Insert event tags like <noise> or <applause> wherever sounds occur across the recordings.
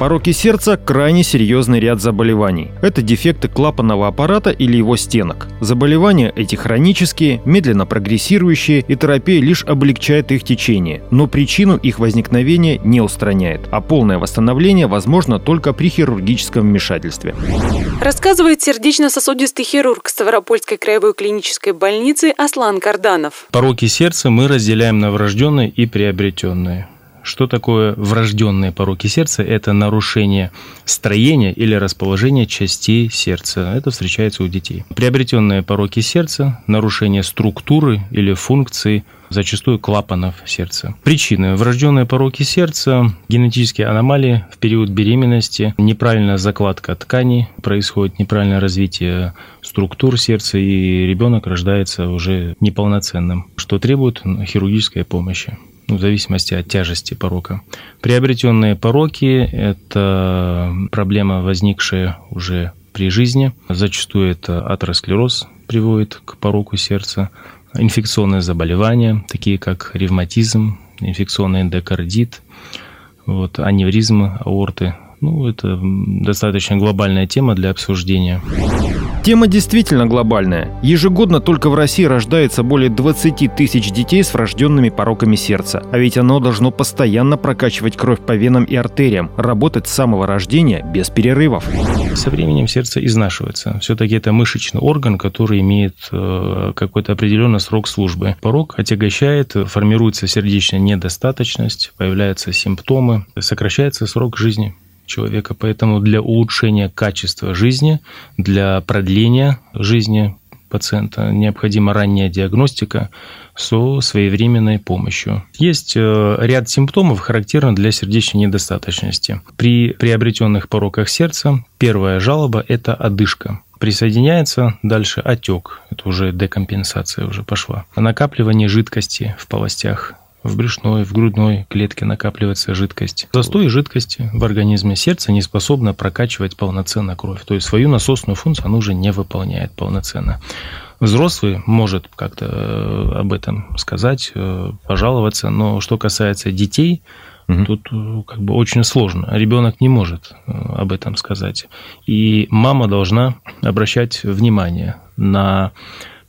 Пороки сердца – крайне серьезный ряд заболеваний. Это дефекты клапанного аппарата или его стенок. Заболевания эти хронические, медленно прогрессирующие, и терапия лишь облегчает их течение, но причину их возникновения не устраняет, а полное восстановление возможно только при хирургическом вмешательстве. Рассказывает сердечно-сосудистый хирург Ставропольской краевой клинической больницы Аслан Карданов. Пороки сердца мы разделяем на врожденные и приобретенные. Что такое врожденные пороки сердца? Это нарушение строения или расположения частей сердца. Это встречается у детей. Приобретенные пороки сердца – нарушение структуры или функции зачастую клапанов сердца. Причины. Врожденные пороки сердца, генетические аномалии в период беременности, неправильная закладка тканей, происходит неправильное развитие структур сердца, и ребенок рождается уже неполноценным, что требует хирургической помощи в зависимости от тяжести порока. Приобретенные пороки – это проблема, возникшая уже при жизни. Зачастую это атеросклероз приводит к пороку сердца, инфекционные заболевания, такие как ревматизм, инфекционный эндокардит, вот, аневризмы аорты. Ну, это достаточно глобальная тема для обсуждения. Тема действительно глобальная. Ежегодно только в России рождается более 20 тысяч детей с врожденными пороками сердца. А ведь оно должно постоянно прокачивать кровь по венам и артериям, работать с самого рождения без перерывов. Со временем сердце изнашивается. Все-таки это мышечный орган, который имеет э, какой-то определенный срок службы. Порог отягощает, формируется сердечная недостаточность, появляются симптомы, сокращается срок жизни человека. Поэтому для улучшения качества жизни, для продления жизни пациента необходима ранняя диагностика со своевременной помощью. Есть э, ряд симптомов, характерных для сердечной недостаточности. При приобретенных пороках сердца первая жалоба – это одышка. Присоединяется дальше отек, это уже декомпенсация уже пошла. Накапливание жидкости в полостях в брюшной, в грудной клетке накапливается жидкость. Застой жидкости в организме сердце не способно прокачивать полноценно кровь. То есть свою насосную функцию оно уже не выполняет полноценно. Взрослый может как-то э, об этом сказать, э, пожаловаться, но что касается детей, угу. тут э, как бы очень сложно. Ребенок не может об этом сказать. И мама должна обращать внимание на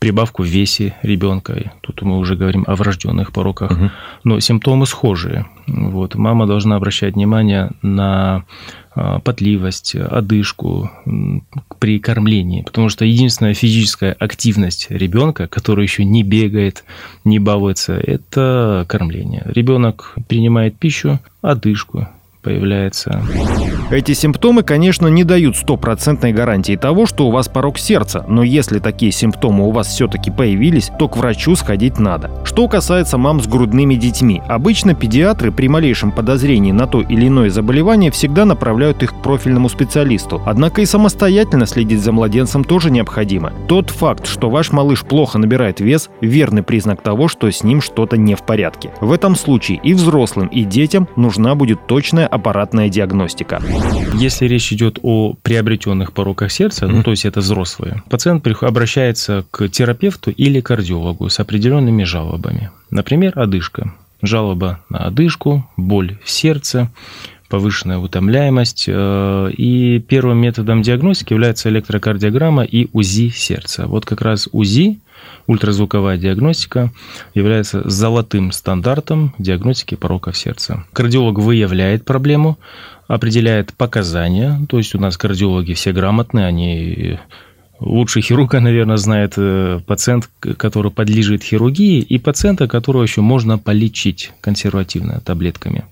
прибавку в весе ребенка. Тут мы уже говорим о врожденных пороках. Угу. Но симптомы схожие. Вот. Мама должна обращать внимание на а, потливость, одышку при кормлении, потому что единственная физическая активность ребенка, который еще не бегает, не балуется, это кормление. Ребенок принимает пищу, одышку, появляется. Эти симптомы, конечно, не дают стопроцентной гарантии того, что у вас порог сердца, но если такие симптомы у вас все-таки появились, то к врачу сходить надо. Что касается мам с грудными детьми, обычно педиатры при малейшем подозрении на то или иное заболевание всегда направляют их к профильному специалисту. Однако и самостоятельно следить за младенцем тоже необходимо. Тот факт, что ваш малыш плохо набирает вес, верный признак того, что с ним что-то не в порядке. В этом случае и взрослым, и детям нужна будет точная аппаратная диагностика. Если речь идет о приобретенных пороках сердца, ну то есть это взрослые, пациент обращается к терапевту или кардиологу с определенными жалобами. Например, одышка. Жалоба на одышку, боль в сердце, повышенная утомляемость. Э, и первым методом диагностики является электрокардиограмма и УЗИ сердца. Вот как раз УЗИ, ультразвуковая диагностика, является золотым стандартом диагностики пороков сердца. Кардиолог выявляет проблему, определяет показания, то есть у нас кардиологи все грамотные, они лучше хирурга, <laughs> наверное, знает э, пациент, который подлежит хирургии, и пациента, которого еще можно полечить консервативно таблетками.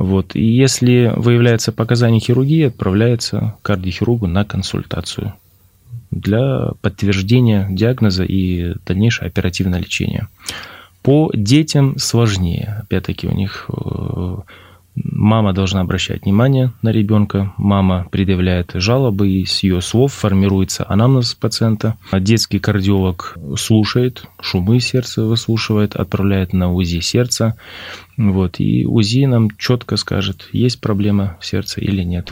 Вот. И если выявляется показание хирургии, отправляется к кардиохирургу на консультацию для подтверждения диагноза и дальнейшего оперативного лечения. По детям сложнее. Опять-таки у них э, Мама должна обращать внимание на ребенка, мама предъявляет жалобы, и с ее слов формируется анамнез пациента. Детский кардиолог слушает, шумы сердца выслушивает, отправляет на УЗИ сердца, вот, и УЗИ нам четко скажет, есть проблема в сердце или нет.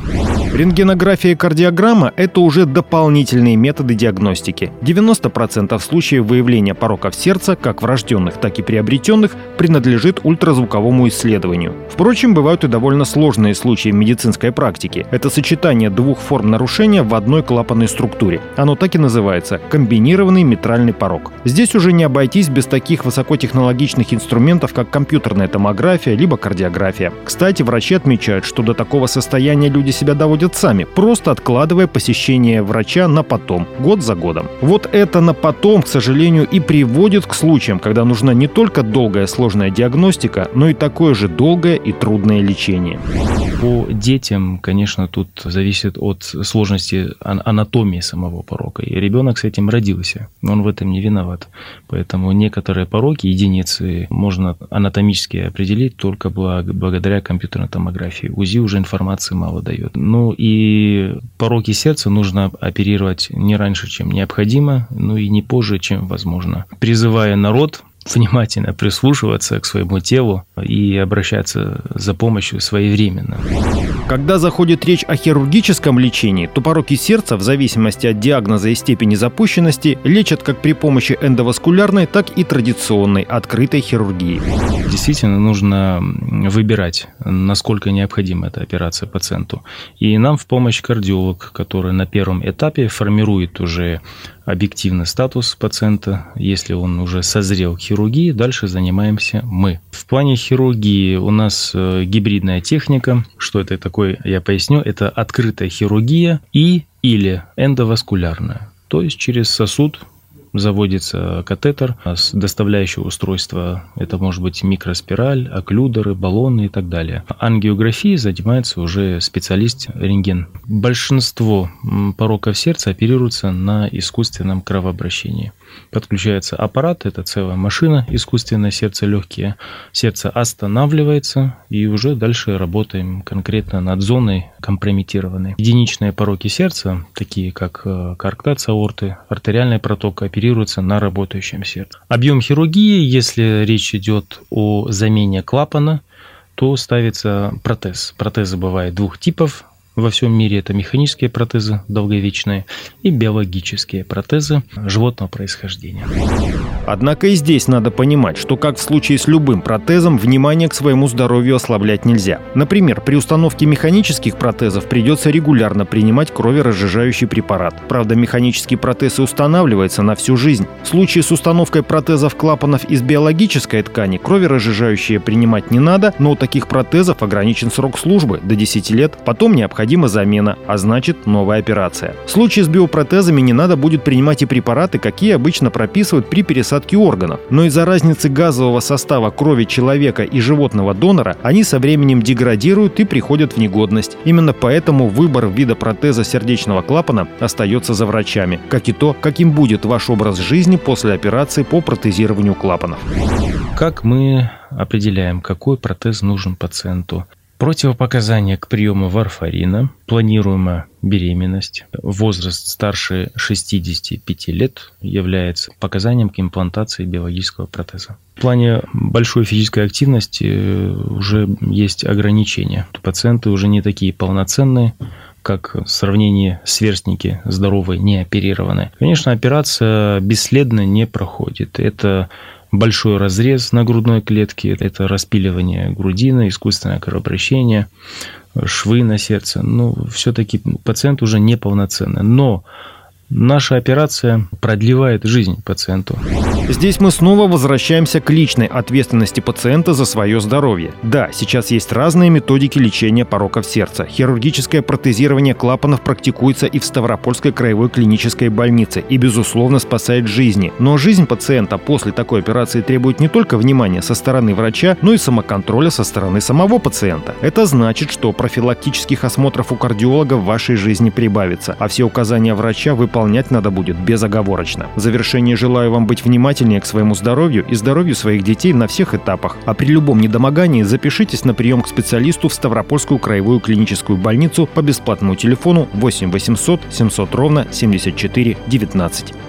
Рентгенография и кардиограмма – это уже дополнительные методы диагностики. 90% случаев выявления пороков сердца, как врожденных, так и приобретенных, принадлежит ультразвуковому исследованию. Впрочем, бывают и довольно сложные случаи в медицинской практике. Это сочетание двух форм нарушения в одной клапанной структуре. Оно так и называется – комбинированный митральный порог. Здесь уже не обойтись без таких высокотехнологичных инструментов, как компьютерная томография, либо кардиография. Кстати, врачи отмечают, что до такого состояния люди себя доводят сами, просто откладывая посещение врача на потом, год за годом. Вот это на потом, к сожалению, и приводит к случаям, когда нужна не только долгая сложная диагностика, но и такое же долгое и трудное лечение. По детям, конечно, тут зависит от сложности анатомии самого порока. И ребенок с этим родился, он в этом не виноват. Поэтому некоторые пороки, единицы, можно анатомически определить только благодаря компьютерной томографии. УЗИ уже информации мало дает. Ну и пороки сердца нужно оперировать не раньше, чем необходимо, ну и не позже, чем возможно. Призывая народ внимательно прислушиваться к своему телу и обращаться за помощью своевременно. Когда заходит речь о хирургическом лечении, то пороки сердца, в зависимости от диагноза и степени запущенности, лечат как при помощи эндоваскулярной, так и традиционной открытой хирургии. Действительно нужно выбирать, насколько необходима эта операция пациенту. И нам в помощь кардиолог, который на первом этапе формирует уже объективный статус пациента. Если он уже созрел к хирургии, дальше занимаемся мы. В плане хирургии у нас э, гибридная техника. Что это такое, я поясню. Это открытая хирургия и или эндоваскулярная. То есть через сосуд заводится катетер с доставляющего устройства. Это может быть микроспираль, оклюдеры, баллоны и так далее. Ангиографией занимается уже специалист рентген. Большинство пороков сердца оперируются на искусственном кровообращении. Подключается аппарат, это целая машина, искусственное сердце легкие. Сердце останавливается, и уже дальше работаем конкретно над зоной компрометированной. Единичные пороки сердца, такие как э, коарктация аорты, артериальная протока, оперируются на работающем сердце. Объем хирургии, если речь идет о замене клапана, то ставится протез. Протезы бывают двух типов во всем мире это механические протезы долговечные и биологические протезы животного происхождения. Однако и здесь надо понимать, что как в случае с любым протезом, внимание к своему здоровью ослаблять нельзя. Например, при установке механических протезов придется регулярно принимать кроверазжижающий препарат. Правда, механический протез и устанавливается на всю жизнь. В случае с установкой протезов клапанов из биологической ткани кроверазжижающие принимать не надо, но у таких протезов ограничен срок службы до 10 лет, потом необходимо необходима замена, а значит новая операция. В случае с биопротезами не надо будет принимать и препараты, какие обычно прописывают при пересадке органов. Но из-за разницы газового состава крови человека и животного донора они со временем деградируют и приходят в негодность. Именно поэтому выбор вида протеза сердечного клапана остается за врачами, как и то, каким будет ваш образ жизни после операции по протезированию клапанов. Как мы определяем, какой протез нужен пациенту? Противопоказания к приему варфарина, планируемая беременность, возраст старше 65 лет является показанием к имплантации биологического протеза. В плане большой физической активности э, уже есть ограничения. Пациенты уже не такие полноценные, как в сравнении сверстники здоровые, не оперированные. Конечно, операция бесследно не проходит. Это большой разрез на грудной клетке, это распиливание грудины, искусственное кровообращение, швы на сердце. Ну, все-таки пациент уже неполноценный. Но Наша операция продлевает жизнь пациенту. Здесь мы снова возвращаемся к личной ответственности пациента за свое здоровье. Да, сейчас есть разные методики лечения пороков сердца. Хирургическое протезирование клапанов практикуется и в Ставропольской краевой клинической больнице и, безусловно, спасает жизни. Но жизнь пациента после такой операции требует не только внимания со стороны врача, но и самоконтроля со стороны самого пациента. Это значит, что профилактических осмотров у кардиолога в вашей жизни прибавится, а все указания врача выполнять надо будет безоговорочно. В завершение желаю вам быть внимательным внимательнее к своему здоровью и здоровью своих детей на всех этапах. А при любом недомогании запишитесь на прием к специалисту в Ставропольскую краевую клиническую больницу по бесплатному телефону 8 800 700 ровно 74 19.